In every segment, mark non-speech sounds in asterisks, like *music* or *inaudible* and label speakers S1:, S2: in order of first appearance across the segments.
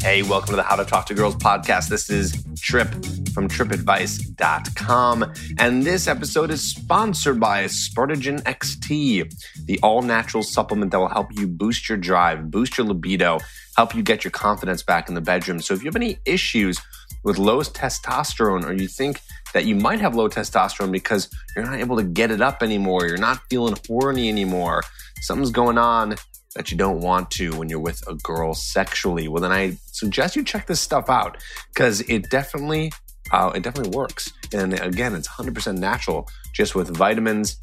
S1: Hey, welcome to the How to Talk to Girls podcast. This is Trip from tripadvice.com. And this episode is sponsored by Spartagen XT, the all natural supplement that will help you boost your drive, boost your libido, help you get your confidence back in the bedroom. So if you have any issues with low testosterone or you think that you might have low testosterone because you're not able to get it up anymore, you're not feeling horny anymore, something's going on that you don't want to when you're with a girl sexually, well, then I suggest you check this stuff out because it definitely, uh, it definitely works. And again, it's 100% natural, just with vitamins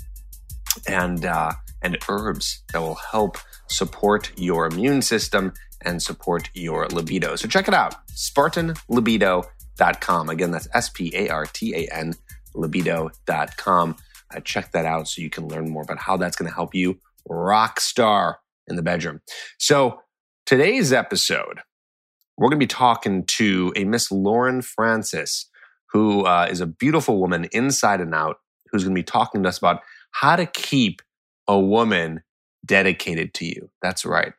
S1: and uh, and herbs that will help support your immune system and support your libido. So check it out, SpartanLibido.com. Again, that's S P A R T A N libido.com. Uh, check that out so you can learn more about how that's going to help you rock star in the bedroom. So today's episode, we're going to be talking to a Miss Lauren Frances, who uh, is a beautiful woman inside and out, who's going to be talking to us about how to keep a woman dedicated to you. That's right.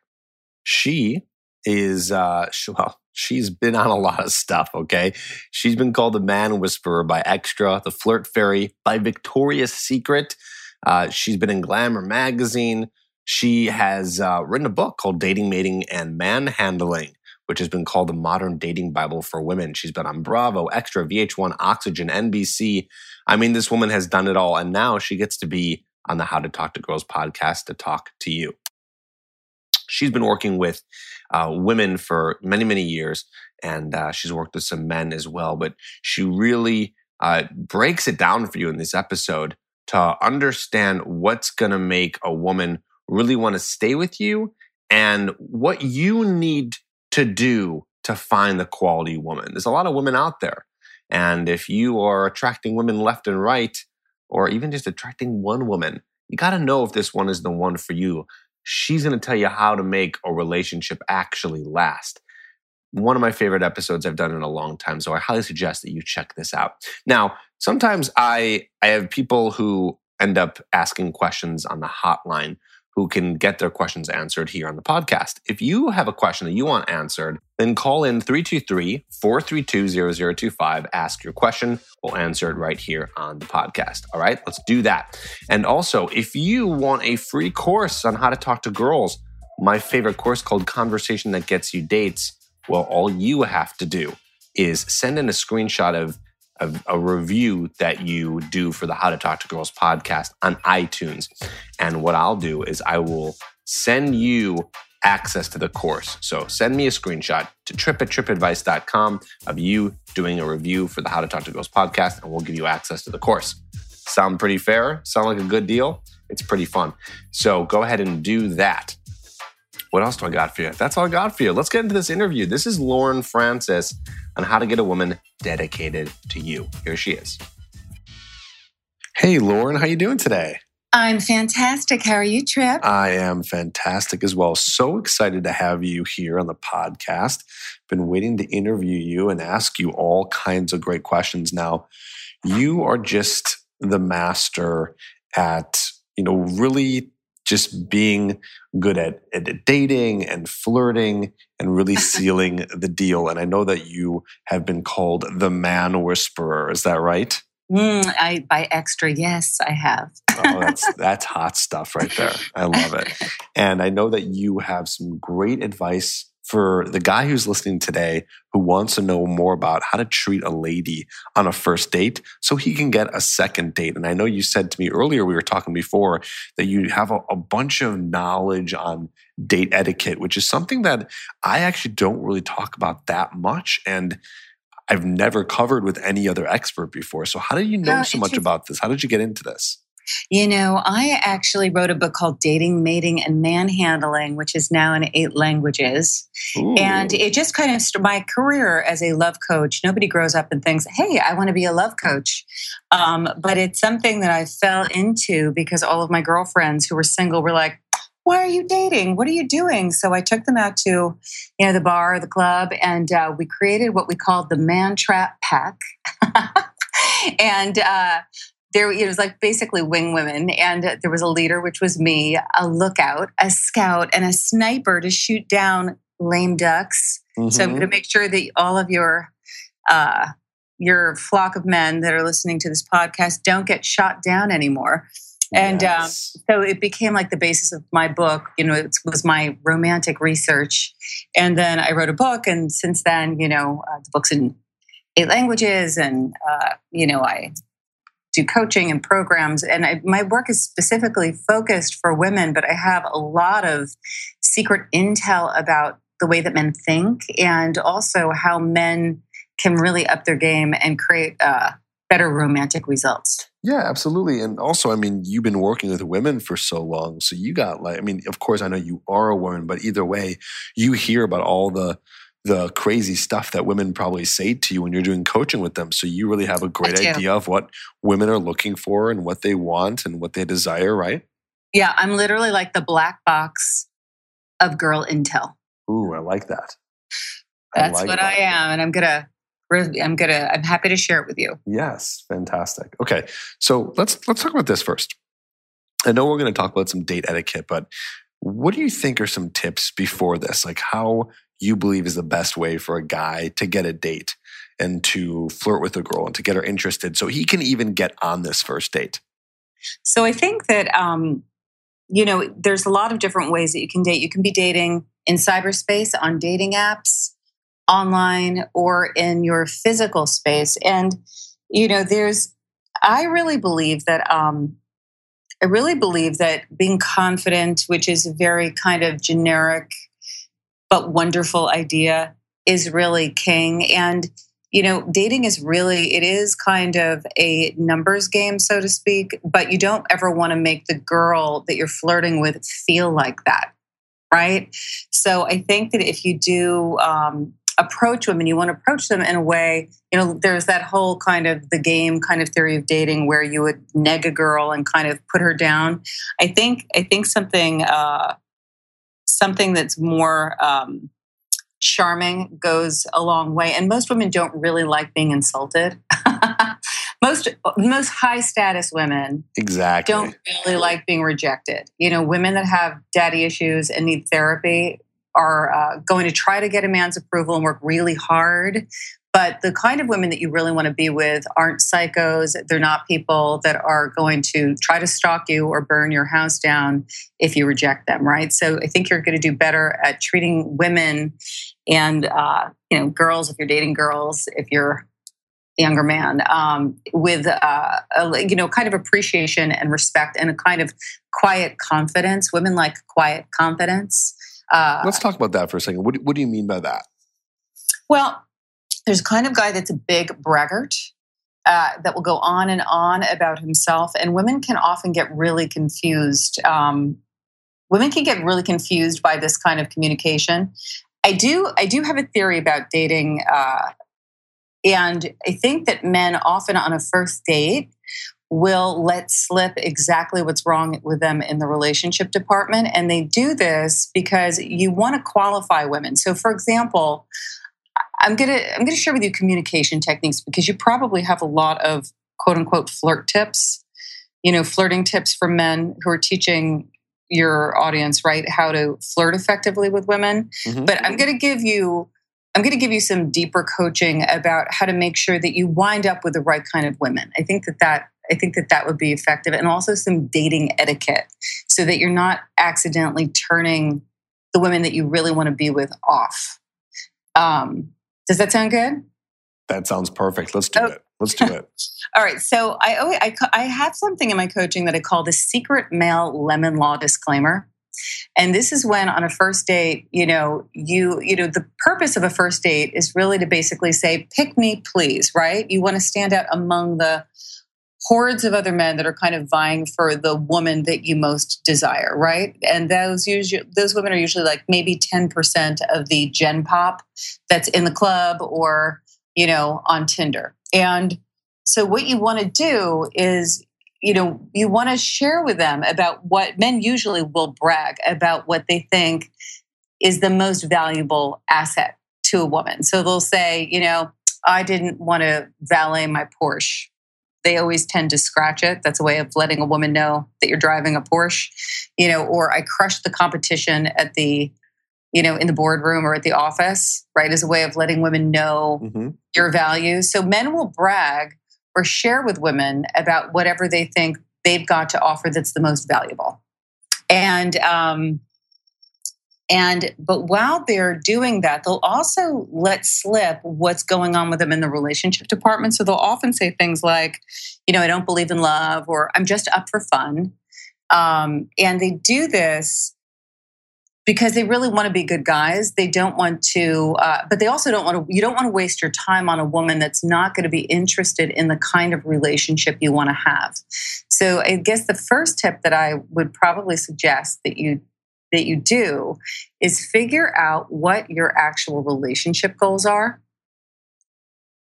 S1: She is, uh, sh- *laughs* well, she's been on a lot of stuff, okay? She's been called the man whisperer by Extra, the flirt fairy by Victoria's Secret. Uh, she's been in Glamour magazine. She has uh, written a book called Dating, Mating, and Manhandling, which has been called the modern dating Bible for women. She's been on Bravo, Extra, VH1, Oxygen, NBC. I mean, this woman has done it all. And now she gets to be on the How to Talk to Girls podcast to talk to you. She's been working with uh, women for many, many years, and uh, she's worked with some men as well. But she really uh, breaks it down for you in this episode to understand what's going to make a woman really want to stay with you and what you need to do to find the quality woman. There's a lot of women out there. And if you are attracting women left and right, or even just attracting one woman, you got to know if this one is the one for you. She's going to tell you how to make a relationship actually last. One of my favorite episodes I've done in a long time. So I highly suggest that you check this out. Now, sometimes I, I have people who end up asking questions on the hotline who can get their questions answered here on the podcast. If you have a question that you want answered, then call in 323 432 0025. Ask your question. We'll answer it right here on the podcast. All right, let's do that. And also, if you want a free course on how to talk to girls, my favorite course called Conversation That Gets You Dates, well, all you have to do is send in a screenshot of a, a, review that you do for the How to Talk to Girls podcast on iTunes. And what I'll do is I will send you access to the course. So send me a screenshot to trip at tripadvice.com of you doing a review for the How to Talk to Girls podcast, and we'll give you access to the course. Sound pretty fair? Sound like a good deal? It's pretty fun. So go ahead and do that. What else do I got for you? That's all I got for you. Let's get into this interview. This is Lauren Frances on how to get a woman dedicated to you. Here she is. Hey, Lauren, how you doing today?
S2: I'm fantastic. How are you, Trip?
S1: I am fantastic as well. So excited to have you here on the podcast. Been waiting to interview you and ask you all kinds of great questions. Now, you are just the master at, you know, really just being good at, at dating and flirting and really *laughs* sealing the deal. And I know that you have been called the man whisperer. Is that right?
S2: Mm, I by extra, yes, I have.
S1: oh, *laughs* that's that's hot stuff right there. I love it. *laughs* And I know that you have some great advice for the guy who's listening today who wants to know more about how to treat a lady on a first date so he can get a second date. And I know you said to me earlier, we were talking before, that you have a, a bunch of knowledge on date etiquette, which is something that I actually don't really talk about that much. And I've never covered with any other expert before. So, how did you know
S2: Uh,
S1: so much about this? How did you get into this?
S2: You know, I actually wrote a book called Dating, Mating, and Manhandling, which is now in eight languages.
S1: Ooh.
S2: And it just kind of st- my career as a love coach. Nobody grows up and thinks, "Hey, I want to be a love coach," um, but it's something that I fell into because all of my girlfriends who were single were like, "Why are you dating? What are you doing?" So I took them out to, you know, the bar or the club, and uh, we created what we called the Man Trap Pack. *laughs* and uh, there it was like basically wing women and there was a leader which was me a lookout a scout and a sniper to shoot down lame ducks.
S1: Mm-hmm.
S2: so i'm going to make sure that all of your uh, your flock of men that are listening to this podcast don't get shot down anymore. And um, so it became like the basis of my book you know it was my romantic research. And then i wrote a book and since then you know uh, the book's in eight languages and uh, you know i do coaching and programs and I, my work is specifically focused for women but i have a lot of secret intel about the way that men think and also how men can really up their game and create uh, better romantic results
S1: Yeah, absolutely. And also, I mean, you've been working with women for so long. So you got like, I mean, of course, I know you are a woman, but either way, you hear about all the the crazy stuff that women probably say to you when you're doing coaching with them. So you really have a great idea of what women are looking for and what they want and what they desire, right?
S2: yeah i'm literally like the black box of girl intel
S1: Ooh, I like that. I
S2: that's
S1: like
S2: what
S1: that.
S2: i am and i'm gonna i'm gonna i'm happy to share it with you
S1: Yes, fantastic. Okay, so let's let's talk about this first. I know we're going to talk about some date etiquette, but what do you think are some tips before this? Like how you believe is the best way for a guy to get a date and to flirt with a girl and to get her interested so he can even get on this first date?
S2: So I think that um, you know, there's a lot of different ways that you can date. You can be dating in cyberspace on dating apps, online, or in your physical space. And you know, there's I really believe that um, I really believe that being confident, which is a very kind of generic but wonderful idea, is really king. And you know, dating is really, it is kind of a numbers game, so to speak, but you don't ever want to make the girl that you're flirting with feel like that. Right. So I think that if you do um, approach women, you want to approach them in a way, you know, there's that whole kind of the game kind of theory of dating where you would neg a girl and kind of put her down. I think, I think something, uh, something that's more, um, charming goes a long way and most women don't really like being insulted *laughs* most most high status women
S1: Exactly.
S2: don't really like being rejected you know women that have daddy issues and need therapy are uh, going to try to get a man's approval and work really hard but the kind of women that you really want to be with aren't psychos they're not people that are going to try to stalk you or burn your house down if you reject them right so i think you're going to do better at treating women and uh, you know girls if you're dating girls if you're a younger man um, with uh, a, you know kind of appreciation and respect and a kind of quiet confidence women like quiet confidence uh,
S1: Let's talk about that for a second. What, what do you mean by that?
S2: well there's a kind of guy that's a big braggart uh, that will go on and on about himself and women can often get really confused um, women can get really confused by this kind of communication. I do i do have a theory about dating uh, and i think that men often on a first date will let slip exactly what's wrong with them in the relationship department and they do this because you want to qualify women. So for example I'm gonna I'm gonna share with you communication techniques because you probably have a lot of quote unquote flirt tips, you know, flirting tips for men who are teaching your audience right how to flirt effectively with women.
S1: Mhm.
S2: But I'm gonna give you I'm gonna give you some deeper coaching about how to make sure that you wind up with the right kind of women. I think that that I think that that would be effective, and also some dating etiquette, so that you're not accidentally turning the women that you really want to be with off. Um, does that sound good?
S1: That sounds perfect. Let's do
S2: Oh.
S1: it. Let's do it. *laughs*
S2: All right. So I, always, I I have something in my coaching that I call the secret male lemon law disclaimer. And this is when on a first date, you know, you you know, the purpose of a first date is really to basically say, "Pick me, please." Right? You want to stand out among the hordes of other men that are kind of vying for the woman that you most desire, right? And those usually those women are usually like maybe 10% of the gen pop that's in the club or, you know, on Tinder. And so what you want to do is you know, you want to share with them about what men usually will brag about what they think is the most valuable asset to a woman. So they'll say, you know, I didn't want to valet my Porsche they always tend to scratch it. That's a way of letting a woman know that you're driving a Porsche, you know, or I crushed the competition at the, you know, in the boardroom or at the office, right? As a way of letting women know mm-hmm. your value. So men will brag or share with women about whatever they think they've got to offer that's the most valuable. And um, and but while they're doing that, they'll also let slip what's going on with them in the relationship department. So they'll often say things like, you know, I don't believe in love, or I'm just up for fun. Um, and they do this because they really want to be good guys. They don't want to, uh, but they also don't want to. You don't want to waste your time on a woman that's not going to be interested in the kind of relationship you want to have. So I guess the first tip that I would probably suggest that you that you do is figure out what your actual relationship goals are.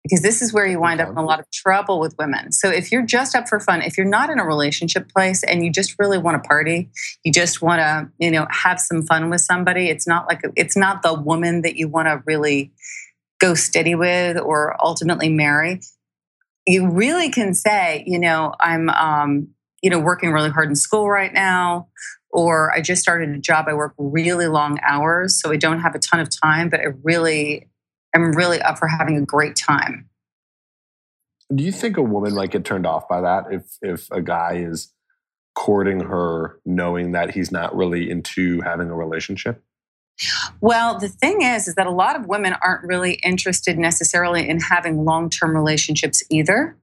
S2: Because this is where you wind up in a lot of trouble with women. So, if you're just up for fun, if you're not in a relationship place and you just really want to party, you just want to, you know, have some fun with somebody, it's not like it's not the woman that you want to really go steady with or ultimately marry. You really can say, you know, I'm, um, you know, working really hard in school right now, or I just started a job. I work really long hours, so I don't have a ton of time, but I really am really up for having a great time.
S1: Do you think a woman might get turned off by that if if a guy is courting her knowing that he's not really into having a relationship?
S2: Well, the thing is is that a lot of women aren't really interested necessarily in having long-term relationships either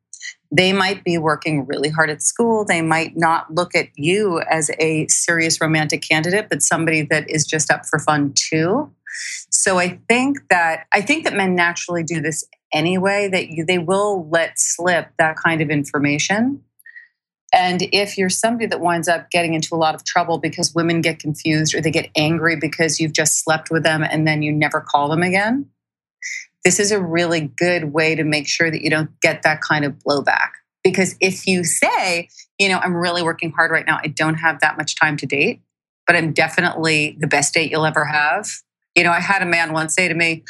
S2: they might be working really hard at school. They might not look at you as a serious romantic candidate, but somebody that is just up for fun too. So I think that I think that men naturally do this anyway. That you, they will let slip that kind of information. And if you're somebody that winds up getting into a lot of trouble because women get confused or they get angry because you've just slept with them and then you never call them again, this is a really good way to make sure that you don't get that kind of blowback. Because if you say, you know, I'm really working hard right now, I don't have that much time to date, but I'm definitely the best date you'll ever have. You know, I had a man once say to me,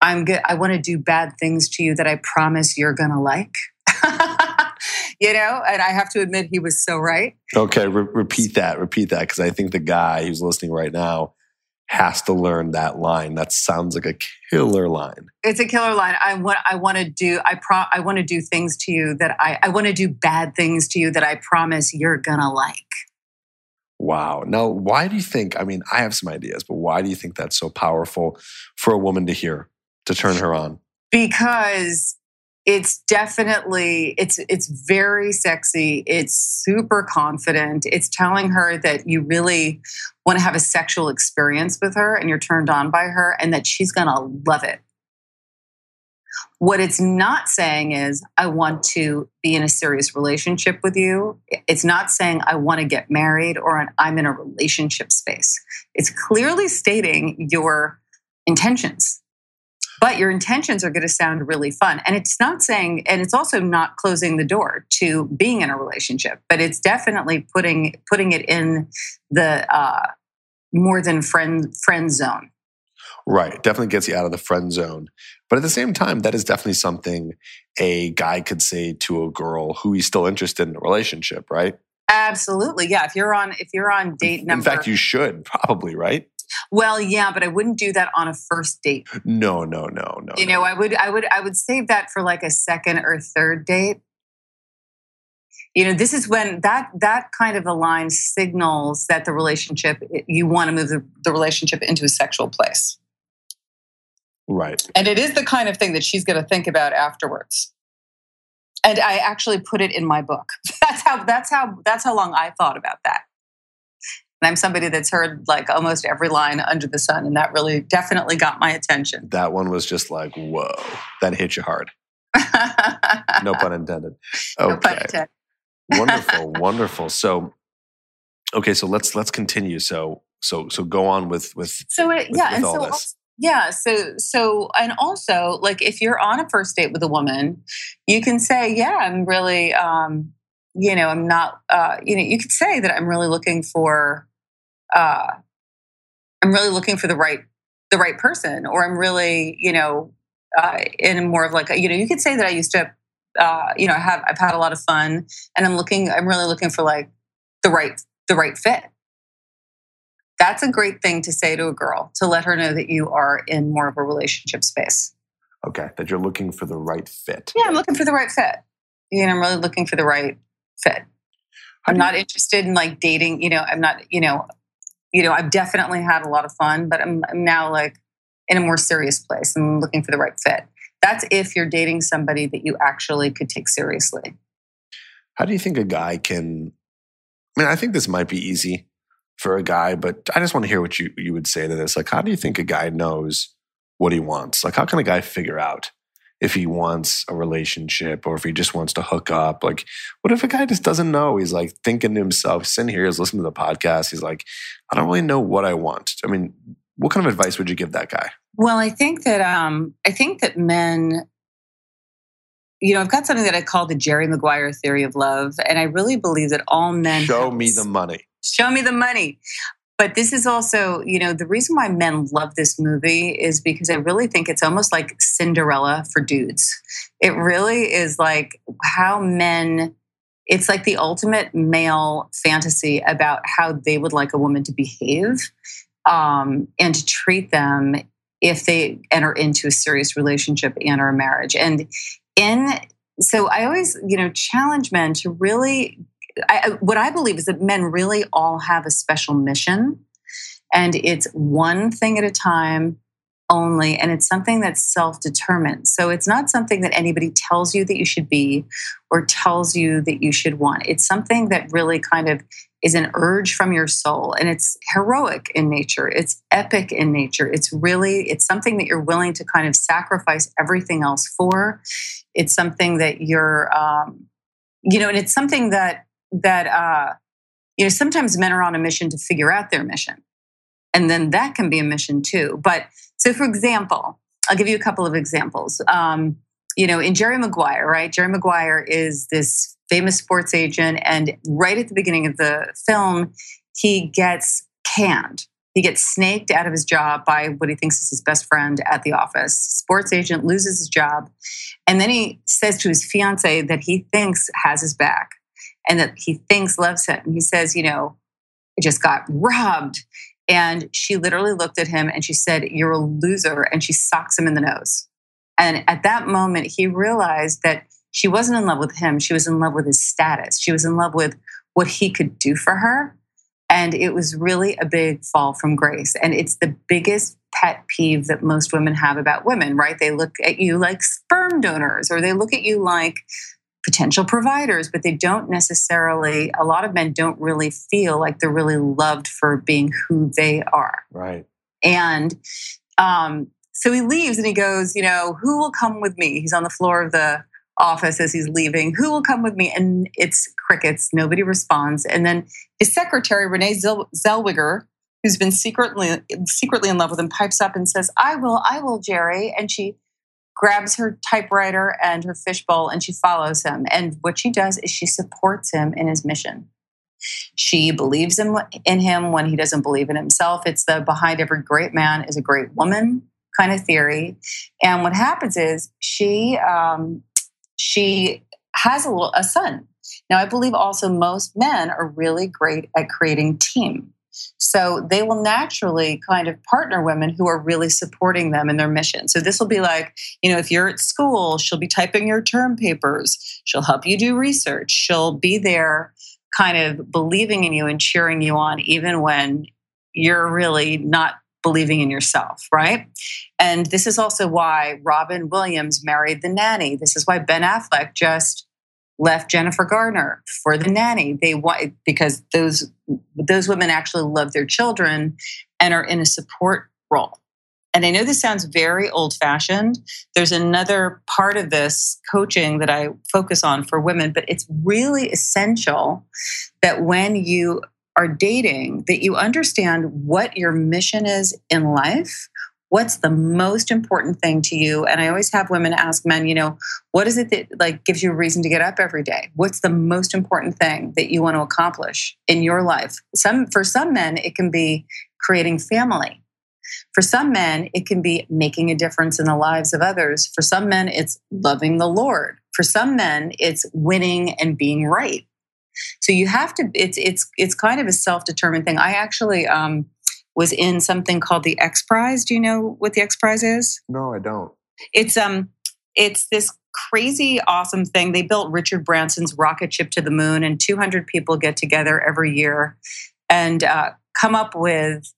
S2: I'm good. I want to do bad things to you that I promise you're going to like. *laughs* you know, and I have to admit he was so right.
S1: Okay, re- repeat that. Repeat that because I think the guy who's listening right now has to learn that line. That sounds like a killer line.
S2: It's a killer line. I want I want to do I pro I want to do things to you that I I want to do bad things to you that I promise you're gonna like.
S1: Wow. Now, why do you think? I mean, I have some ideas, but why do you think that's so powerful for a woman to hear to turn her on?
S2: Because it's definitely it's it's very sexy. It's super confident. It's telling her that you really want to have a sexual experience with her and you're turned on by her and that she's going to love it. What it's not saying is i want to be in a serious relationship with you. It's not saying i want to get married or i'm in a relationship space. It's clearly stating your intentions but your intentions are going to sound really fun. And it's not saying, and it's also not closing the door to being in a relationship, but it's definitely putting putting it in the uh, more than friend friend zone.
S1: Right, definitely gets you out of the friend zone. But at the same time, that is definitely something a guy could say to a girl who he's still interested in a relationship, right?
S2: Absolutely, yeah. If you're on if you're on date number,
S1: in fact, you should probably, right?
S2: Well, yeah, but I wouldn't do that on a first date.
S1: No, no, no, no.
S2: You know, I would I would I would save that for like a second or third date. You know, this is when that that kind of a line signals that the relationship eh, you want to move the, the relationship into a sexual place.
S1: Right.
S2: And it is the kind of thing that she's going to think about afterwards. And I actually put it in my book. *laughs* That's how that's how that's how long I thought about that. And I'm somebody that's heard like almost every line under the sun. And that really definitely got my attention.
S1: That one was just like, whoa, that hit you hard. no pun *laughs* intended. Okay. No pun intended. wonderful, *laughs* wonderful. So, okay, so let's let's continue. So, so so go on with with
S2: so it,
S1: with,
S2: yeah,
S1: with
S2: and so
S1: this.
S2: yeah, so so and also like if you're on a first date with a woman, you can say, yeah, I'm really, um, you know, I'm not, uh, you know, you could say that I'm really looking for, uh, I'm really looking for the right the right person, or I'm really, you know, uh, in more of like, a, you know, you could say that I used to, uh, you know, have I've had a lot of fun, and I'm looking, I'm really looking for like the right the right fit. That's a great thing to say to a girl to let her know that you are in more of a relationship space.
S1: Okay, that you're looking for the right fit.
S2: Yeah, I'm looking for the right fit. You know, I'm really looking for the right fit. I'm not interested in like dating. You know, I'm not. You know, you know, I've definitely had a lot of fun, but I'm, I'm now like in a more serious place. I'm looking for the right fit. That's if you're dating somebody that you actually could take seriously.
S1: How do you think a guy can? I mean, I think this might be easy for a guy, but I just want to hear what you you would say to this. Like, how do you think a guy knows what he wants? Like, how can a guy figure out if he wants a relationship or if he just wants to hook up? Like, what if a guy just doesn't know? He's like thinking to himself, sitting here, he's listening to the podcast. He's like, I don't really know what I want. I mean, what kind of advice would you give that guy?
S2: Well, I think that um, I think that men, you know, I've got something that I call the Jerry Maguire theory of love, and I really believe that all men
S1: Show me the money.
S2: show me the money. But this is also, you know, the reason why men love this movie is because I really think it's almost like Cinderella for dudes. It really is like how men, it's like the ultimate male fantasy about how they would like a woman to behave um, and to treat them if they enter into a serious relationship and or a marriage. And in, so I always, you know, challenge men to really I, what I believe is that men really all have a special mission, and it's one thing at a time only, and it's something that's self determined. So it's not something that anybody tells you that you should be or tells you that you should want. It's something that really kind of is an urge from your soul, and it's heroic in nature, it's epic in nature. It's really, it's something that you're willing to kind of sacrifice everything else for. It's something that you're, um, you know, and it's something that that uh, you know sometimes men are on a mission to figure out their mission and then that can be a mission too. But so for example i'll give you a couple of examples. Um, you know in jerry maguire right jerry maguire is this famous sports agent and right at the beginning of the film he gets canned. He gets snaked out of his job by what he thinks is his best friend at the office. Sports agent loses his job and then he says to his fiance that he thinks has his back and that he thinks loves him. He says, you know, I just got robbed. And she literally looked at him and she said, You're a loser. And she socks him in the nose. And at that moment, he realized that she wasn't in love with him. She was in love with his status. She was in love with what he could do for her. And it was really a big fall from grace. And it's the biggest pet peeve that most women have about women, right? They look at you like sperm donors or they look at you like potential providers, but they don't necessarily, a lot of men don't really feel like they're really loved for being who they are.
S1: Right.
S2: And um, so he leaves and he goes, you know, who will come with me? He's on the floor of the office as he's leaving. Who will come with me? And it's crickets. Nobody responds. And then his secretary, Renee Zell- Zellweger, who's been secretly secretly in love with him, pipes up and says, "I will, I will, Jerry." And she grabs her typewriter and her fishbowl and she follows him. And what she does is she supports him in his mission. She believes in, in him when he doesn't believe in himself. It's the behind every great man is a great woman kind of theory. And what happens is she um, she has a little a son. Now I believe also most men are really great at creating team. So they will naturally kind of partner women who are really supporting them in their mission. So this will be like, you know, if you're at school, she'll be typing your term papers, she'll help you do research, she'll be there kind of believing in you and cheering you on, even when you're really not believing in yourself, right? And this is also why Robin Williams married the nanny. This is why Ben Affleck just left Jennifer Garner for the nanny. They want because those those women actually love their children and are in a support role. and I know this sounds very old fashioned. There's another part of this coaching that I focus on for women, but it's really essential that when you are dating that you understand what your mission is in life what's the most important thing to you? And i always have women ask men you know what is it that like gives you a reason to get up every day? What's the most important thing that you want to accomplish in your life? Some for some men it can be creating family. For some men it can be making a difference in the lives of others. For some men it's loving the lord. For some men it's winning and being right. So you have to it's it's it's kind of a self-determined thing. I actually um was in something called the X Prize. Do you know what the X Prize is?
S1: No, I don't.
S2: It's um it's this crazy awesome thing. They built Richard Branson's rocket ship to the moon and 200 people get together every year and uh, come up with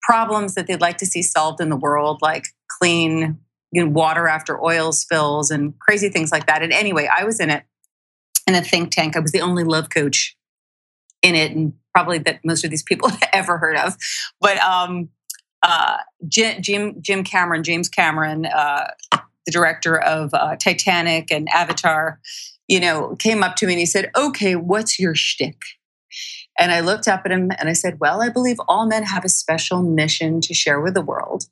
S2: problems that they'd like to see solved in the world like clean you know, water after oil spills and crazy things like that. And anyway, I was in it in a think tank. I was the only love coach in it and probably that most of these people *laughs* have ever heard of. But um, uh, Jim, Jim Cameron, James Cameron, uh, the director of uh, Titanic and Avatar, you know, came up to me and he said, "Okay, what's your shtick?" And I looked up at him and I said, "Well, I believe all men have a special mission to share with the world,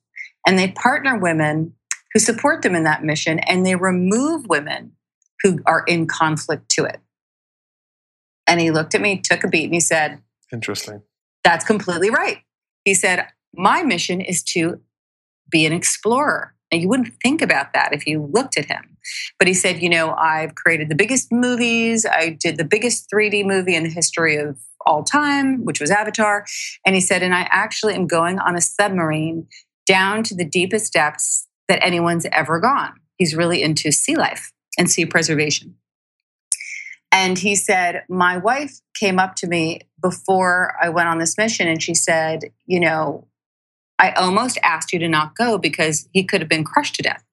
S2: and they partner women who support them in that mission, and they remove women who are in conflict to it." And he looked at me, took a beat, and he said,
S1: Interesting.
S2: That's completely right. He said, My mission is to be an explorer. And you wouldn't think about that if you looked at him. But he said, You know, I've created the biggest movies. I did the biggest 3D movie in the history of all time, which was Avatar. And he said, And I actually am going on a submarine down to the deepest depths that anyone's ever gone. He's really into sea life and sea preservation. And he said, My wife came up to me before I went on this mission and she said, You know, I almost asked you to not go because he could have been crushed to death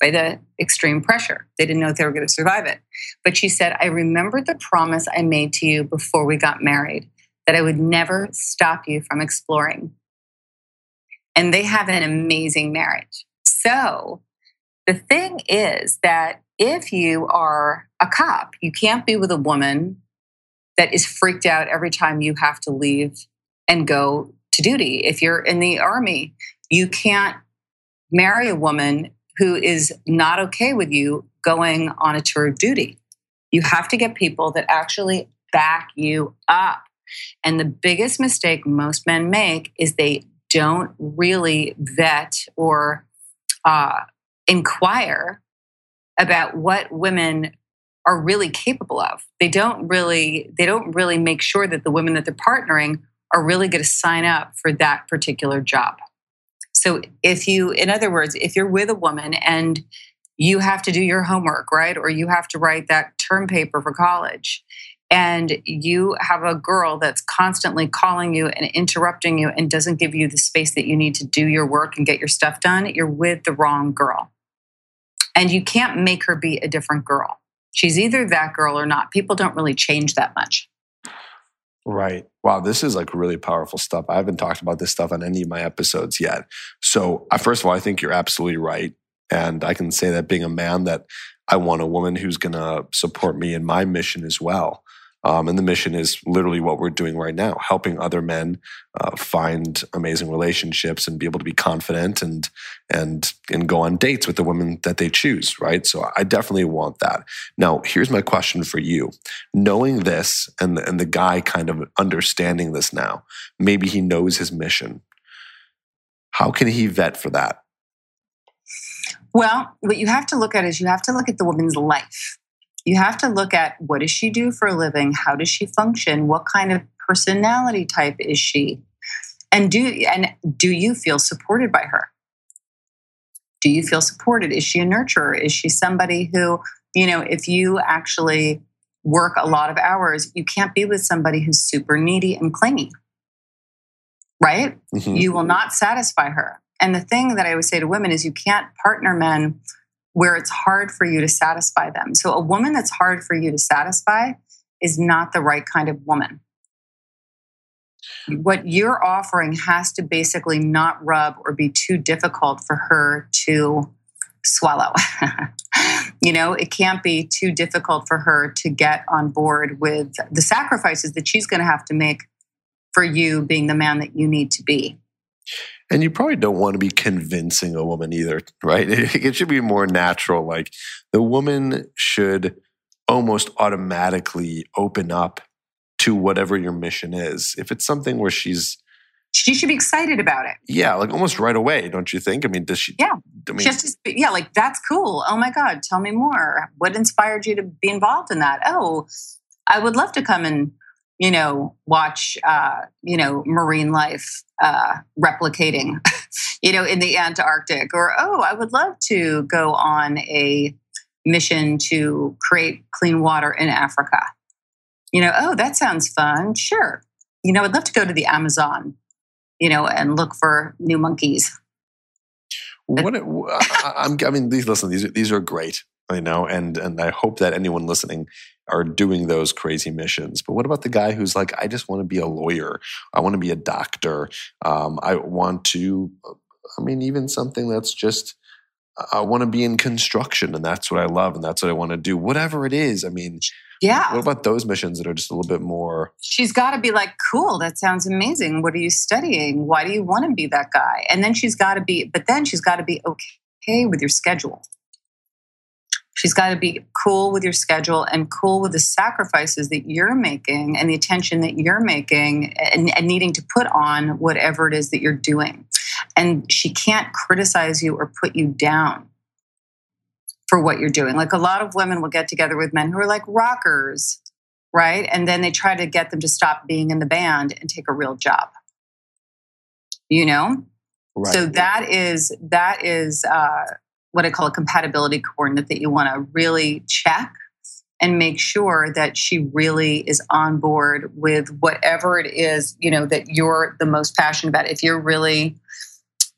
S2: by the extreme pressure. They didn't know if they were going to survive it. But she said, I remembered the promise I made to you before we got married that I would never stop you from exploring. And they have an amazing marriage. So the thing is that if you are a cop, you can't be with a woman that is freaked out every time you have to leave and go to duty. If you're in the army, you can't marry a woman who is not okay with you going on a tour of duty. You have to get people that actually back you up. And the biggest mistake most men make is they don't really vet or uh, inquire about what women are really capable of. They don't really they don't really make sure that the women that they're partnering are really going to sign up for that particular job. So if you in other words, if you're with a woman and you have to do your homework, right? Or you have to write that term paper for college and you have a girl that's constantly calling you and interrupting you and doesn't give you the space that you need to do your work and get your stuff done, you're with the wrong girl. And you can't make her be a different girl. She's either that girl or not. People don't really change that much.
S1: Right. Wow, this is like really powerful stuff. I haven't talked about this stuff on any of my episodes yet. So, first of all, I think you're absolutely right. And I can say that being a man, that I want a woman who's going to support me in my mission as well. Um, and the mission is literally what we're doing right now, helping other men uh, find amazing relationships and be able to be confident and and and go on dates with the women that they choose. Right. So I definitely want that. Now, here's my question for you: Knowing this and the, and the guy kind of understanding this now, maybe he knows his mission. How can he vet for that?
S2: Well, what you have to look at is you have to look at the woman's life you have to look at what does she do for a living? How does she function? What kind of personality type is she? And do and do you feel supported by her? Do you feel supported? Is she a nurturer? Is she somebody who you know if you actually work a lot of hours you can't be with somebody who's super needy and clingy right? Mm-hmm. you will not satisfy her. And the thing that i always say to women is you can't partner men where it's hard for you to satisfy them. So, a woman that's hard for you to satisfy is not the right kind of woman. what you're offering has to basically not rub or be too difficult for her to swallow. *laughs* you know, it can't be too difficult for her to get on board with the sacrifices that she's going to have to make for you being the man that you need to be.
S1: And you probably don't want to be convincing a woman either, right? *laughs* It should be more natural. Like the woman should almost automatically open up to whatever your mission is. If it's something where she's
S2: she should be excited about it.
S1: Yeah, like almost right away, don't you think? I mean, does she?
S2: Yeah.
S1: I mean,
S2: just yeah, like that's cool. Oh my god, tell me more. What inspired you to be involved in that? Oh, I would love to come and you know watch uh, you know marine life uh, replicating, *laughs* you know, in the Antarctic, or oh, I would love to go on a mission to create clean water in Africa. You know, oh, that sounds fun. Sure. You know, I'd love to go to the Amazon, you know, and look for new monkeys.
S1: What I'm, I mean, these listen, these these are great, I know, and and I hope that anyone listening are doing those crazy missions. But what about the guy who's like, I just want to be a lawyer, I want to be a doctor, um, I want to, I mean, even something that's just I want to be in construction and that's what I love and that's what I want to do. Whatever it is. I mean,
S2: yeah.
S1: What about those missions that are just a little bit more?
S2: She's got to be like, cool, that sounds amazing. What are you studying? Why do you want to be that guy? And then she's got to be, but then she's got to be okay with your schedule. She's got to be cool with your schedule and cool with the sacrifices that you're making and the attention that you're making and, and needing to put on whatever it is that you're doing. And she can't criticize you or put you down for what you're doing. Like a lot of women will get together with men who are like rockers, right? And then they try to get them to stop being in the band and take a real job. You know? Right. So that is that is uh, what I call a compatibility coordinate that you want to really check and make sure that she really is on board with whatever it is you know that you're the most passionate about. If you're really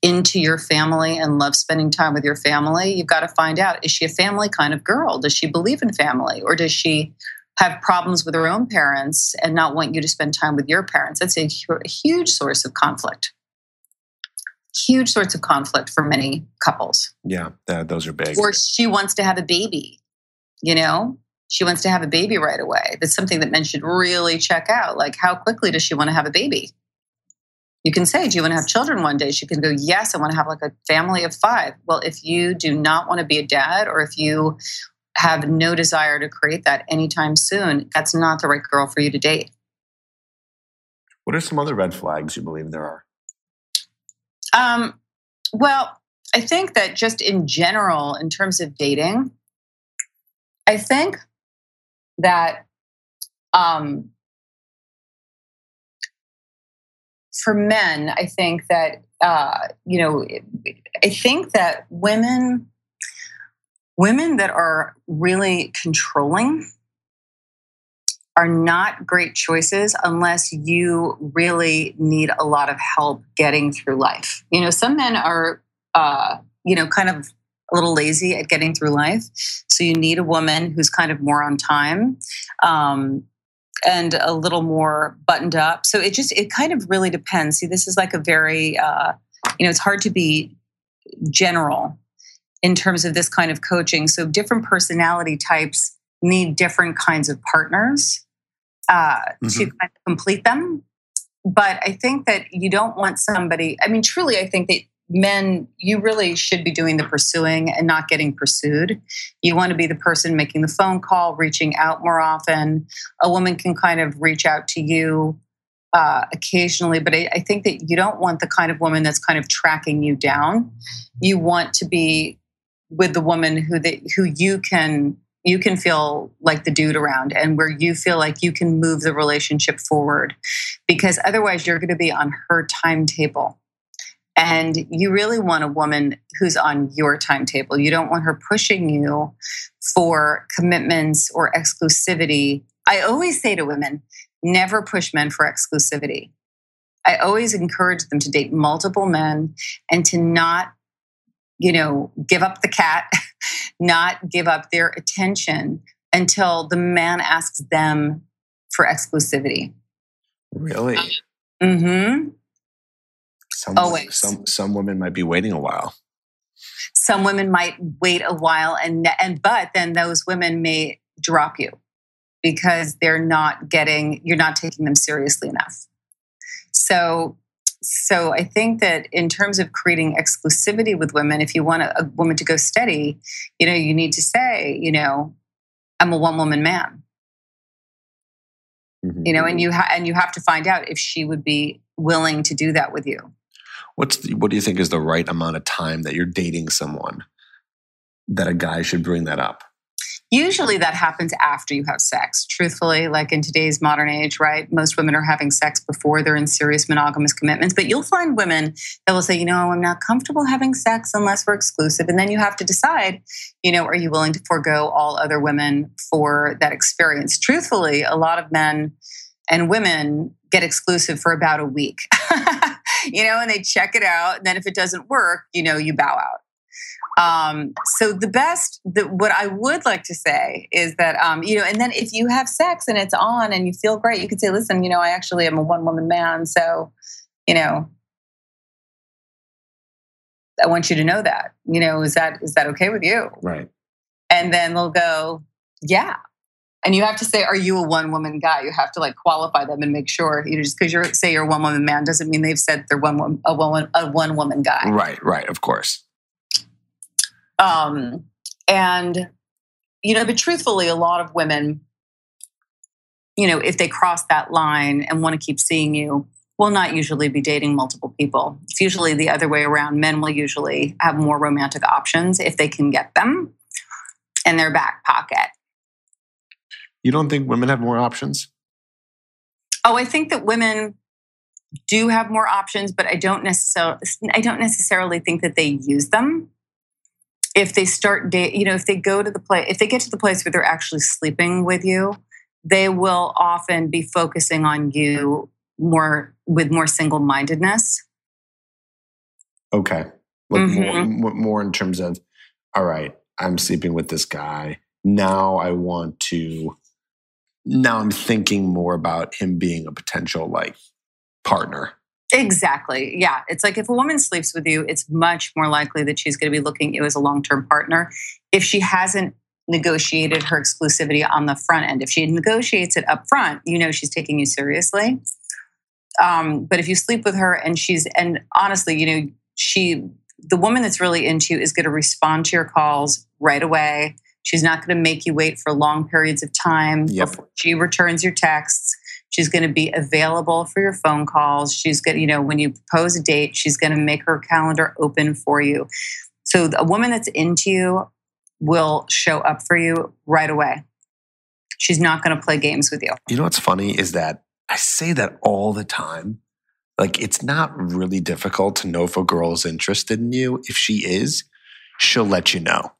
S2: into your family and love spending time with your family, you've got to find out is she a family kind of girl? Does she believe in family? Or does she have problems with her own parents and not want you to spend time with your parents? That's a, huge source of conflict. Huge source of conflict for many couples.
S1: Yeah, those are big.
S2: Or she wants to have a baby, you know? She wants to have a baby right away. That's something that men should really check out. Like, how quickly does she want to have a baby? you can say, Do you want to have children one day? She can go, Yes, I want to have like a family of five. Well, if you do not want to be a dad or if you have no desire to create that anytime soon, that's not the right girl for you to date.
S1: What are some other red flags you believe there are?
S2: Um, well, I think that just in general, in terms of dating, I think that um, for men, I think that uh, you know, I think that women, women that are really controlling, are not great choices unless you really need a lot of help getting through life. You know, some men are, uh, you know, kind of a little lazy at getting through life. So you need a woman who's kind of more on time. Um, and a little more buttoned up. So it just it kind of really depends. See, this is like a very uh, you know it's hard to be general in terms of this kind of coaching. So different personality types need different kinds of partners uh, mm-hmm. to kind of complete them. But I think that you don't want somebody. I mean, truly, I think that men, you really should be doing the pursuing and not getting pursued. You want to be the person making the phone call, reaching out more often. A woman can kind of reach out to you uh, occasionally, but I, I think that you don't want the kind of woman that's kind of tracking you down. You want to be with the woman who that who you can you can feel like the dude around and where you feel like you can move the relationship forward because otherwise you're going to be on her timetable and you really want a woman who's on your timetable. You don't want her pushing you for commitments or exclusivity. I always say to women, never push men for exclusivity. I always encourage them to date multiple men and to not, you know, give up the cat, *laughs* not give up their attention until the man asks them for exclusivity.
S1: Really?
S2: Mm-hmm.
S1: Some,
S2: Always.
S1: Some some women might be waiting a while.
S2: Some women might wait a while, and and but then those women may drop you because they're not getting you're not taking them seriously enough. So so I think that in terms of creating exclusivity with women, if you want a, a woman to go steady, you know, you need to say, you know, I'm a one woman man.
S1: Mhm.
S2: you know and you ha- and you have to find out if she would be willing to do that with you
S1: What's the, what do you think is the right amount of time that you're dating someone that a guy should bring that up?
S2: Usually that happens after you have sex. Truthfully like in today's modern age right most women are having sex before they're in serious monogamous commitments but you'll find women that will say you know i'm not comfortable having sex unless we're exclusive. And then you have to decide you know are you willing to forego all other women for that experience? Truthfully a lot of men and women get exclusive for about a week. *laughs* You know and they check it out and then if it doesn't work you know you bow out um, so the best, the, what I would like to say is that, um, you know, and then if you have sex and it's on and you feel great, you could say, listen, you know, I actually am a one woman man. So, you know, I want you to know that, you know, is that, is that okay with you?
S1: Right.
S2: And then they'll go, yeah. And you have to say, are you a one woman guy? You have to like qualify them and make sure, you know, just because you're say you're a one woman man doesn't mean they've said they're one, a one, a one woman guy.
S1: Right. Right. Of course.
S2: Um, and, you know, but truthfully, a lot of women, you know, if they cross that line and want to keep seeing you, will not usually be dating multiple people. It's usually the other way around. Men will usually have more romantic options if they can get them in their back pocket.
S1: You don't think women have more options?
S2: Oh, I think that women do have more options, but I don't necessarily I don't necessarily think that they use them. If they start date, you know, if they go to the place, if they get to the place where they're actually sleeping with you, they will often be focusing on you more with more single-mindedness.
S1: Okay. Like
S2: Mhm.
S1: more, more in terms of, all right, I'm sleeping with this guy. Now I want to, now I'm thinking more about him being a potential like partner.
S2: Exactly. Yeah. It's like if a woman sleeps with you, it's much more likely that she's going to be looking at you as a long term partner. If she hasn't negotiated her exclusivity on the front end, if she negotiates it up front, you know she's taking you seriously. Um, but if you sleep with her and she's, and honestly, you know, she, the woman that's really into you is going to respond to your calls right away. She's not going to make you wait for long periods of time
S1: Yep.
S2: before she returns your texts. She's going to be available for your phone calls. She's going to, you know, when you propose a date, she's going to make her calendar open for you. So a woman that's into you will show up for you right away. She's not going to play games with you.
S1: You know what's funny is that I say that all the time. Like it's not really difficult to know if a girl is interested in you. If she is, she'll let you know.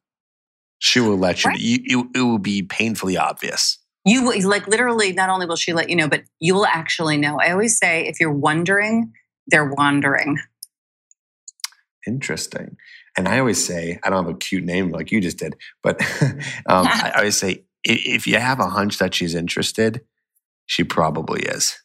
S1: She will let you.
S2: Right.
S1: you, you it will be painfully obvious.
S2: You will, like literally, not only will she let you know, but you will actually know. I always say if you're wondering, they're wandering.
S1: Interesting. And I always say, I don't have a cute name like you just did, but *laughs* um, I always say, if you have a hunch that she's interested, she probably is.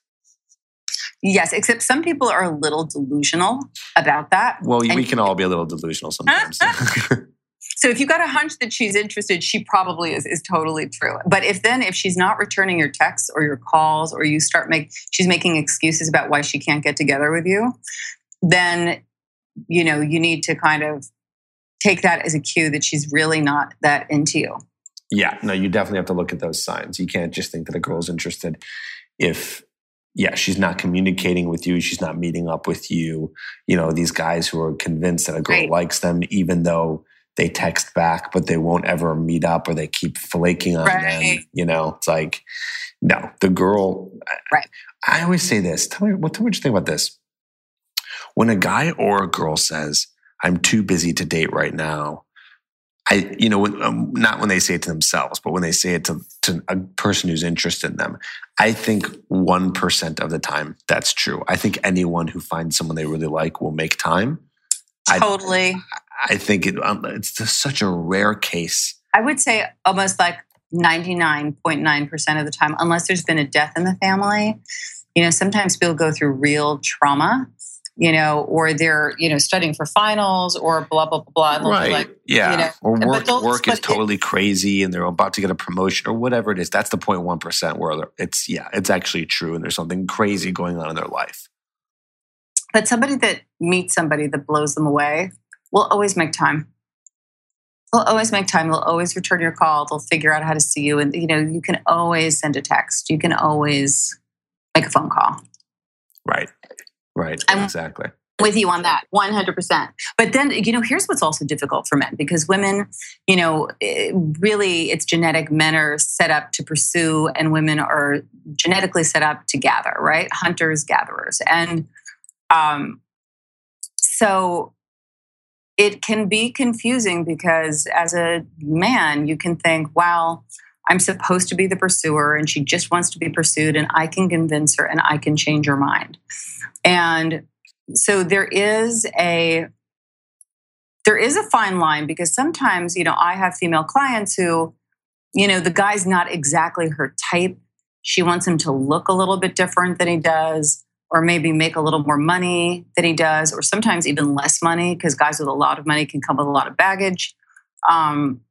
S2: Yes, except some people are a little delusional about that.
S1: Well, we can all be a little delusional sometimes. *laughs* *laughs*
S2: So if you got a hunch that she's interested, she probably is is totally true. But if then if she's not returning your texts or your calls or you start make she's making excuses about why she can't get together with you, then you know, you need to kind of take that as a cue that she's really not that into you.
S1: yeah, no, you definitely have to look at those signs. You can't just think that a girl's interested if, yeah, she's not communicating with you, she's not meeting up with you. You know, these guys who are convinced that a girl
S2: Right.
S1: likes them, even though they text back, but they won't ever meet up or they keep flaking on them. You know, it's like, no, the girl.
S2: Right.
S1: I, always say this. Tell me, what, tell me what you think about this. When a guy or a girl says, I'm too busy to date right now, I, you know, when, um, not when they say it to themselves, but when they say it to, to a person who's interested in them, I think 1% of the time that's true. I think anyone who finds someone they really like will make time.
S2: Totally.
S1: I think it, um, it's just such a rare case.
S2: I would say almost like 99.9% of the time, unless there's been a death in the family, You know, sometimes people go through real trauma you know, or they're, you know, studying for finals or blah, blah, blah, blah.
S1: Right.
S2: Like,
S1: yeah.
S2: you know,
S1: or work, work is
S2: but it-
S1: totally crazy and they're about to get a promotion or whatever it is. That's the 0.1% where it's, yeah, it's actually true and there's something crazy going on in their life.
S2: but somebody that meets somebody that blows them away will always make time. They'll always make time. They'll always return your call. They'll figure out how to see you. And, you know, you can always send a text. You can always make a phone call.
S1: Right. Right.
S2: I'm-
S1: exactly.
S2: with you on that 100% but then you know here's what's also difficult for men because women you know eh, really it's genetic men are set up to pursue and women are genetically set up to gather right hunters gatherers and um so it can be confusing because as a man you can think wow i'm supposed to be the pursuer and she just wants to be pursued and i can convince her and i can change her mind. And so there is a there is a fine line because sometimes you know i have female clients who you know the guy's not exactly her type. She wants him to look a little bit different than he does or maybe make a little more money than he does or sometimes even less money because guys with a lot of money can come with a lot of baggage. Um,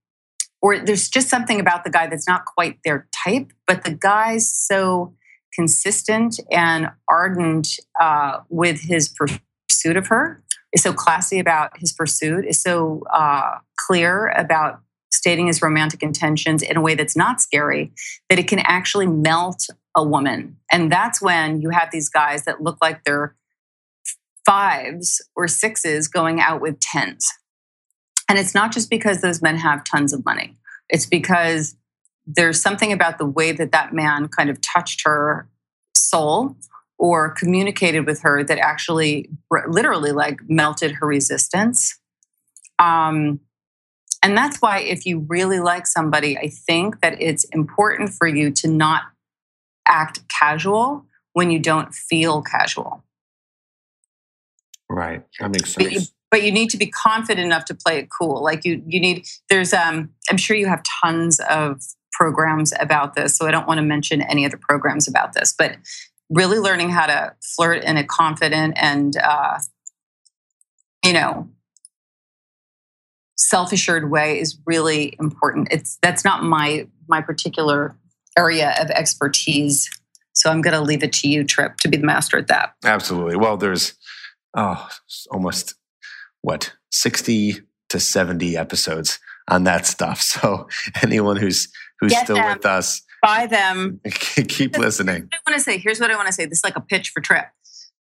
S2: or there's just something about the guy that's not quite their type but the guy's so consistent and ardent uh, with his pursuit of her, is so classy about his pursuit, is so uh, clear about stating his romantic intentions in a way that's not scary, that it can actually melt a woman. And that's when you have these guys that look like they're fives or sixes going out with tens. And it's not just because those men have tons of money, it's because there's something about the way that that man kind of touched her soul or communicated with her that actually literally like melted her resistance um, and that's why if you really like somebody i think that it's important for you to not act casual when you don't feel casual
S1: Right. That makes
S2: but you,
S1: sense.
S2: but you need to be confident enough to play it cool like you you need there's um i'm sure you have tons of programs about this so i don't want to mention any other programs about this but really learning how to flirt in a confident and uh you know self-assured way is really important it's that's not my my particular area of expertise so i'm going to leave it to you trip to be the master at that
S1: Absolutely. Well, there's oh, almost what 60 to 70 episodes on that stuff. *laughs* So anyone who's who's
S2: Get
S1: still
S2: them.
S1: with us,
S2: buy them *laughs*
S1: keep listening.
S2: I want to say, here's what I want to say. This is like a pitch for Trip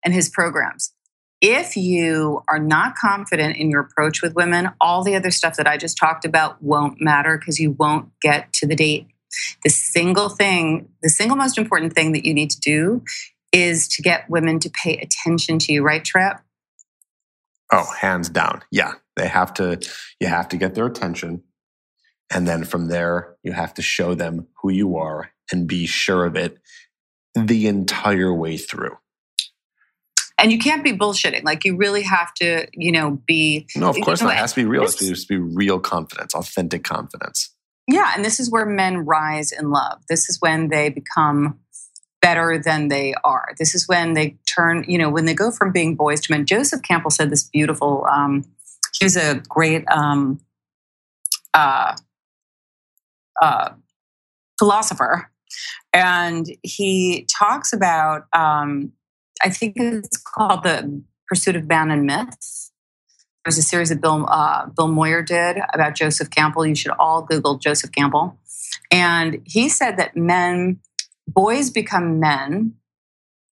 S2: and his programs. If you are not confident in your approach with women, all the other stuff that I just talked about won't matter because you won't get to the date. The single thing, the single most important thing that you need to do is to get women to pay attention to you, right, Trip?
S1: Oh, hands down. Yeah. They have to you have to get their attention. And then from there, you have to show them who you are and be sure of it the entire way through.
S2: And you can't be bullshitting. Like you really have to, you know, be
S1: No, of
S2: You
S1: course
S2: know,
S1: not. It has to be real. It has to be real confidence, authentic confidence.
S2: Yeah, and this is where men rise in love. This is when they become better than they are. This is when they turn, you know, when they go from being boys to men. Joseph Campbell said this beautiful, um, he was a great um, uh, uh, philosopher. And he talks about, um, I think it's called The Pursuit of Man and Myth. There's a series that Bill uh, Bill Moyer did about Joseph Campbell. You should all Google Joseph Campbell, and he said that men, boys become men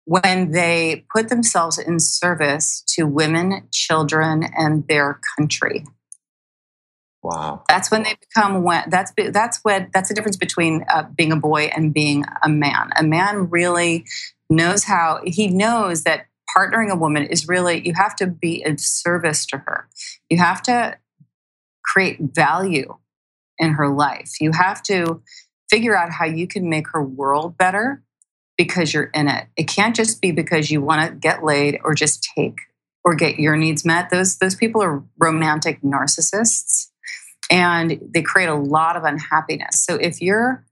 S2: when they put themselves in service to women, children, and their country.
S1: Wow.
S2: That's when they become when that's that's what that's the difference between uh, being a boy and being a man. A man really knows how he knows that partnering a woman is really you have to be of service to her. You have to create value in her life. You have to figure out how you can make her world better because you're in it. It can't just be because you want to get laid or just take or get your needs met. Those those people are romantic narcissists and they create a lot of unhappiness. So if you're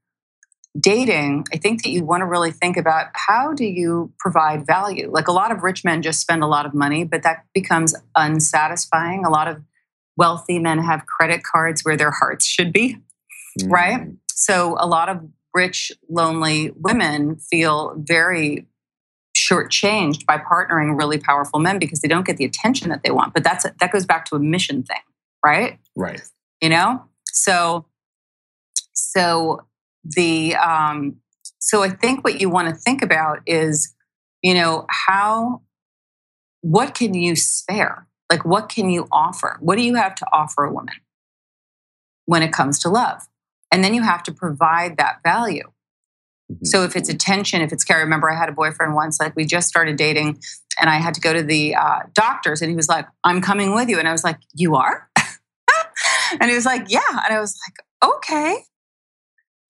S2: dating, I think that you want to really think about how do you provide value? Like a lot of rich men just spend a lot of money, but that becomes unsatisfying. A lot of wealthy men have credit cards where their hearts should be, mm-hmm. right? So a lot of rich, lonely women feel very shortchanged by partnering really powerful men because they don't get the attention that they want. But that's that goes back to a mission thing, right?
S1: Right.
S2: You know, so so the um, so I think what you want to think about is, you know, how what can you spare? Like, what can you offer? What do you have to offer a woman when it comes to love? And then you have to provide that value. Mm-hmm. So if it's attention, if it's care, remember I had a boyfriend once, like we just started dating and I had to go to the uh, doctors and he was like, I'm coming with you. And I was like, You are? *laughs* and he was like, Yeah. And I was like, Okay.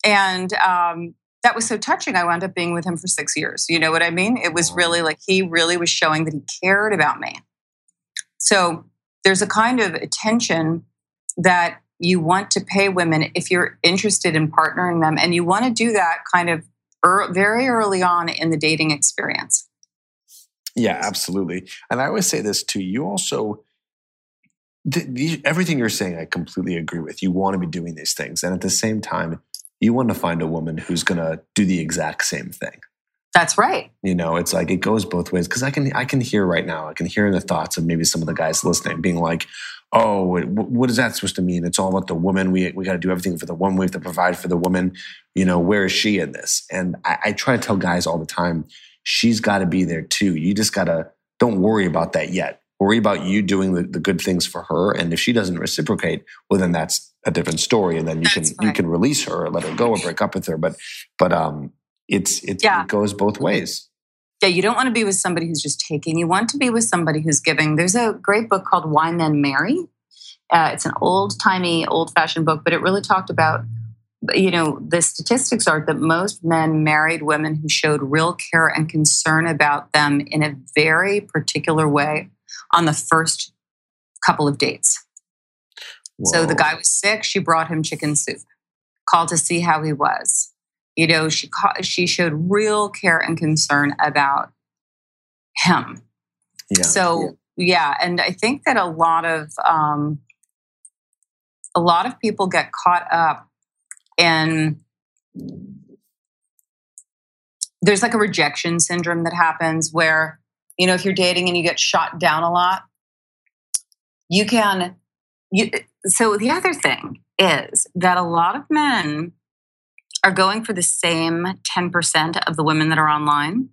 S2: And um, that was so touching. I wound up being with him for six years. You know what I mean? It was really like he really was showing that he cared about me. So there's a kind of attention that you want to pay women if you're interested in partnering them, and you want to do that kind of er- very early on in the dating experience.
S1: Yeah, absolutely. And I always say this too. You also, everything you're saying, I completely agree with. You want to be doing these things. And at the same time, you want to find a woman who's going to do the exact same thing.
S2: That's right.
S1: You know, it's like it goes both ways because I can I can hear right now. I can hear in the thoughts of maybe some of the guys listening being like, "Oh, what is that supposed to mean? It's all about the woman. We we got to do everything for the woman. We have to provide for the woman. You know, where is she in this?" And I, I try to tell guys all the time, she's got to be there too. You just gotta don't worry about that yet. Worry about you doing the, the good things for her. And if she doesn't reciprocate, well, then that's a different story. And then you That's can right. you can release her or let her go or break up with her. But but um it's, it's yeah. it goes both ways.
S2: Yeah, you don't want to be with somebody who's just taking. You want to be with somebody who's giving. There's a great book called Why Men Marry. Uh, it's an old timey, old fashioned book, but it really talked about, you know, the statistics are that most men married women who showed real care and concern about them in a very particular way on the first couple of dates. Whoa. So the guy was sick. She brought him chicken soup, called to see how he was you know she she showed real care and concern about him yeah. so yeah. yeah and i think that a lot of um, a lot of people get caught up in there's like a rejection syndrome that happens where you know if you're dating and you get shot down a lot you can you so the other thing is that a lot of men are going for the same 10% of the women that are online.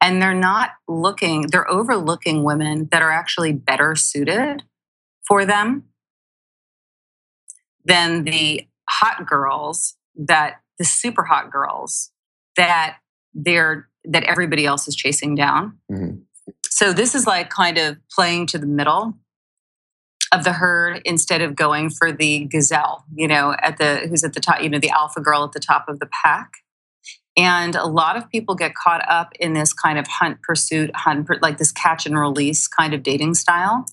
S2: And they're not looking, they're overlooking women that are actually better suited for them than the hot girls that the super hot girls that they're that everybody else is chasing down. Mm-hmm. So this is like kind of playing to the middle of the herd instead of going for the gazelle, you know, at the who's at the top, you know, the alpha girl at the top of the pack. And a lot of people get caught up in this kind of hunt pursuit, hunt like this catch and release kind of dating style.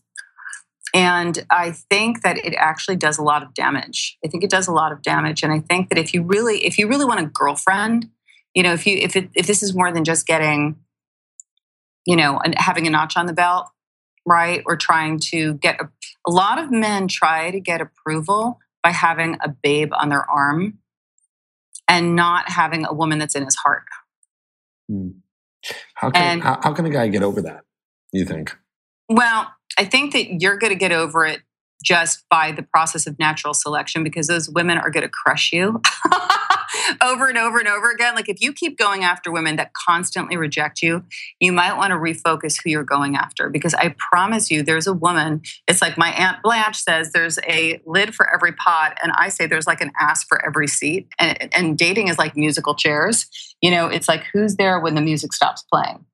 S2: And I think that it actually does a lot of damage. I think it does a lot of damage. And I think that if you really, if you really want a girlfriend, you know, if you if it, if this is more than just getting, you know, having a notch on the belt, right? Or trying to get a, a lot of men try to get approval by having a babe on their arm and not having a woman that's in his heart.
S1: Hmm. How can and, how, how can a guy get over that? You think?
S2: Well, I think that you're going to get over it just by the process of natural selection because those women are going to crush you. *laughs* *laughs* over and over and over again. Like if you keep going after women that constantly reject you, you might want to refocus who you're going after because I promise you there's a woman, it's like my aunt Blanche says there's a lid for every pot and I say there's like an ass for every seat and, and dating is like musical chairs. You know, it's like who's there when the music stops playing.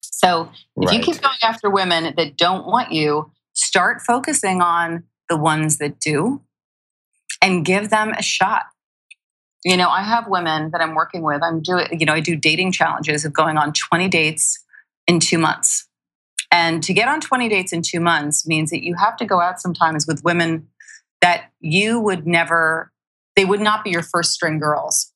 S2: So if right. you keep going after women that don't want you, start focusing on the ones that do and give them a shot you know, I have women that I'm working with. I'm doing, you know, I do dating challenges of going on 20 dates in two months. And to get on 20 dates in two months means that you have to go out sometimes with women that you would never, they would not be your first string girls.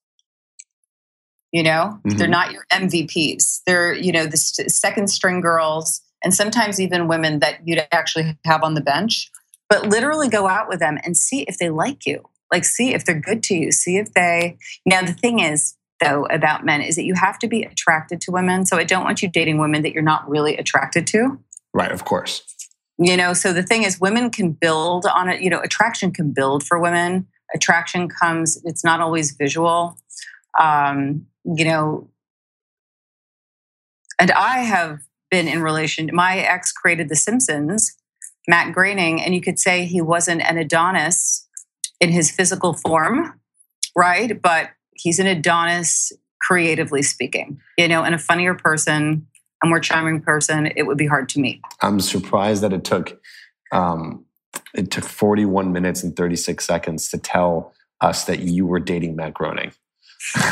S2: You know,
S1: Mhm.
S2: they're not your MVPs. They're, you know, the second string girls and sometimes even women that you'd actually have on the bench. But literally go out with them and see if they like you. Like, see if they're good to you. See if they. Now, the thing is, though, about men is that you have to be attracted to women. So I don't want you dating women that you're not really attracted to.
S1: Right, of course.
S2: You know, so the thing is, women can build on it. You know, attraction can build for women. Attraction comes, it's not always visual. Um, you know, and I have been in relation, my ex created The Simpsons, Matt Groening, and you could say he wasn't an Adonis in his physical form, right? But he's an Adonis creatively speaking, you know, and a funnier person, a more charming person, it would be hard to meet.
S1: I'm surprised that it took um, it took 41 minutes and 36 seconds to tell us that you were dating Matt Groening. *laughs*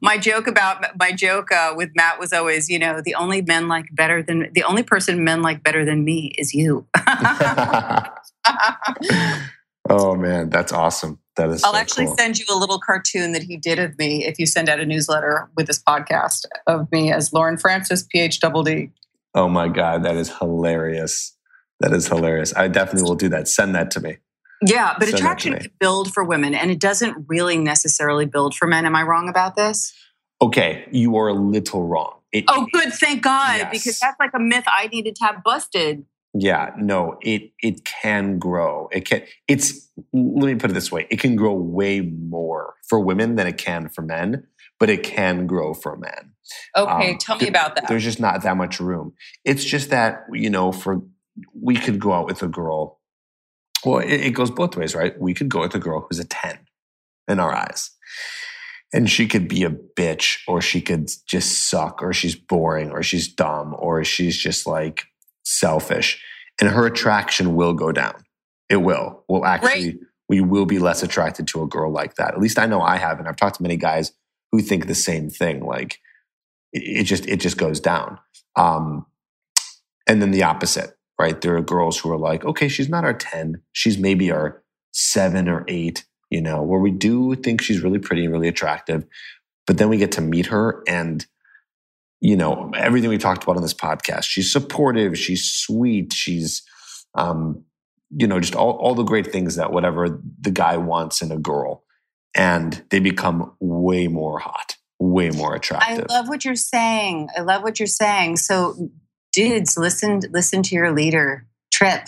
S2: my joke about my joke uh, with Matt was always, you know, the only men like better than the only person men like better than me is you. *laughs* *laughs*
S1: oh man, that's awesome. That is.
S2: I'll
S1: so
S2: actually
S1: cool.
S2: send you a little cartoon that he did of me if you send out a newsletter with this podcast of me as Lauren Frances, PH double D.
S1: Oh my god, that is hilarious. That is hilarious. I definitely will do that. Send that to me.
S2: Yeah, but
S1: Send
S2: attraction can build for women and it doesn't really necessarily build for men. Am I wrong about this?
S1: Okay, you are a little wrong. It,
S2: Oh, good. Thank God.
S1: Yes.
S2: Because that's like a myth I needed to have busted.
S1: Yeah, no, it it can grow. It can it's let me put it this way. It can grow way more for women than it can for men, but it can grow for men.
S2: Okay,
S1: Um,
S2: tell me
S1: th-
S2: about that.
S1: There's just not that much room. It's just that, you know, for we could go out with a girl. Well, it, it goes both ways, right? We could go with a girl who's a 10 in our eyes. And she could be a bitch, or she could just suck, or she's boring, or she's dumb, or she's just like selfish. And her attraction will go down. It will. Well, actually, we will be less attracted to a girl like that. At least I know I have. And I've talked to many guys who think the same thing. Like it, it just it just goes down. Um, and then the opposite, right? There are girls who are like, okay, she's not our 10. She's maybe our seven or eight, you know, where we do think she's really pretty and really attractive. But then we get to meet her and you know, everything we talked about on this podcast. She's supportive, she's sweet, she's um, you know, just all, all the great things that whatever the guy wants in a girl. And they become way more hot, way more attractive.
S2: I love what you're saying. I love what you're saying. So, dudes, listen, listen to your leader, Trip.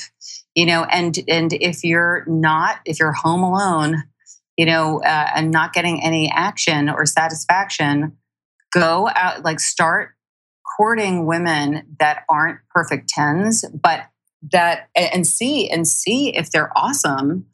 S2: You know, and and if you're not, if you're home alone, you know, uh, and not getting any action or satisfaction, go out, like start courting women that aren't perfect tens, but that and see and see if they're awesome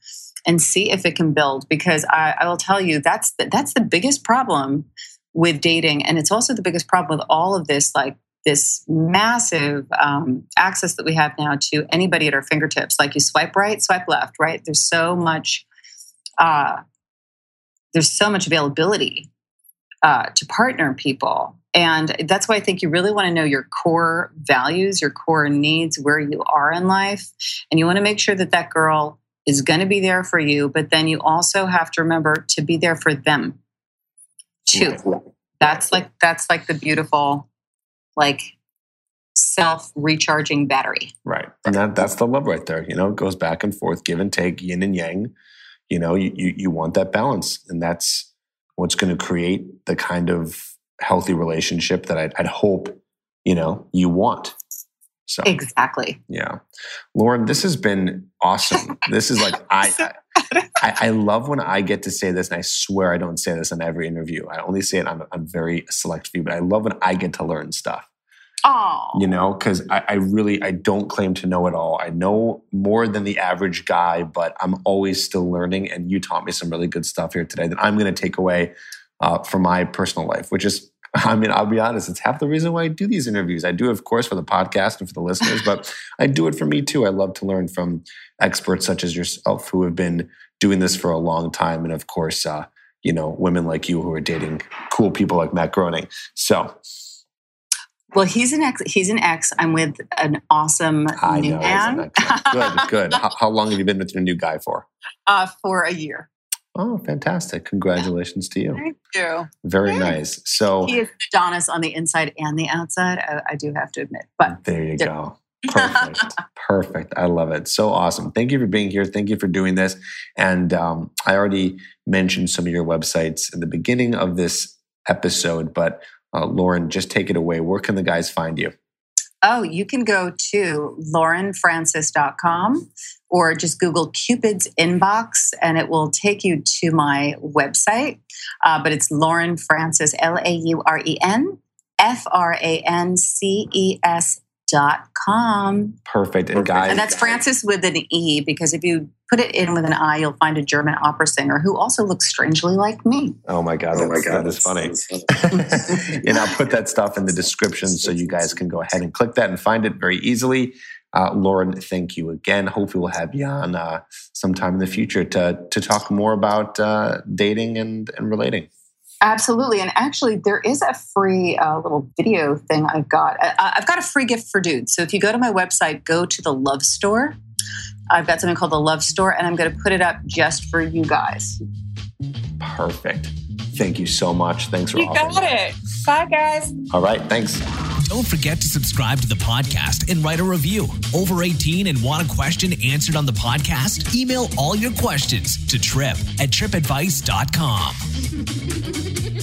S2: and see if it can build because I, I will tell you that's the, that's the biggest problem with dating and it's also the biggest problem with all of this like this massive um, access that we have now to anybody at our fingertips. Like you swipe right swipe left right? There's so much uh, there's so much availability uh, to partner people and that's why i think you really want to know your core values your core needs where you are in life and you want to make sure that that girl is going to be there for you but then you also have to remember to be there for them too that's like that's like the beautiful like self recharging battery
S1: Right. And that, that's the love right there. You know, it goes back and forth, give and take, yin and yang. You know, you, you, you want that balance. And that's what's going to create the kind of healthy relationship that I'd, I'd hope, you know, you want. So,
S2: exactly
S1: yeah. Lauren, this has been awesome. this is like, *laughs* I, I, I, love when I get to say this, and I swear I don't say this in every interview. I only say it on, on very select few, but I love when I get to learn stuff
S2: oh
S1: you know because I, I really i don't claim to know it all. I know more than the average guy but i'm always still learning and you taught me some really good stuff here today that i'm going to take away uh, for my personal life which is *laughs* i mean i'll be honest it's half the reason why i do these interviews. I do of course for the podcast and for the listeners but i do it for me too. I love to learn from experts such as yourself who have been doing this for a long time and of course uh, you know women like you who are dating cool people like matt groening. So
S2: well he's an ex he's an ex i'm with an awesome
S1: I
S2: new
S1: know.
S2: man
S1: Good, *laughs* good. How, how long have you been with your new guy for?
S2: uh, for a year
S1: Oh, fantastic. Congratulations to you.
S2: Thank you.
S1: Very
S2: Yeah.
S1: nice. So
S2: He is Adonis on the inside and the outside, I, I do have to admit. But
S1: there you
S2: Yeah.
S1: go. Perfect. *laughs* Perfect. I love it. So awesome. Thank you for being here. Thank you for doing this. And um, I already mentioned some of your websites in the beginning of this episode, but uh, Lauren, just take it away. Where can the guys find you?
S2: Oh, you can go to laurenfrances.com or just Google Cupid's inbox and it will take you to my website. Uh, but it's Lauren Frances, L A U R E N F R A N C E S dot com.
S1: Perfect. And guys,
S2: And that's Frances with an E because if you put it in with an I, you'll find a German opera singer who also looks strangely like me.
S1: oh my God, Oh my God. that is funny. and *laughs* I'll *laughs* put that stuff in the description so you guys can go ahead and click that and find it very easily. Uh, Lauren, thank you again. Hopefully, we'll have you on uh, sometime in the future to to talk more about uh, dating and and relating.
S2: Absolutely. And actually, there is a free uh, little video thing I've got. I, I've got a free gift for dudes. So if you go to my website, go to the Love Store. I've got something called the Love Store, and I'm going to put it up just for you guys.
S1: Perfect. Thank you so much. Thanks for
S2: You got
S1: that.
S2: it. Bye, guys.
S1: All right. Thanks.
S3: Don't forget to subscribe to the podcast and write a review. Over 18 and want a question answered on the podcast? Email all your questions to trip at tripadvice.com.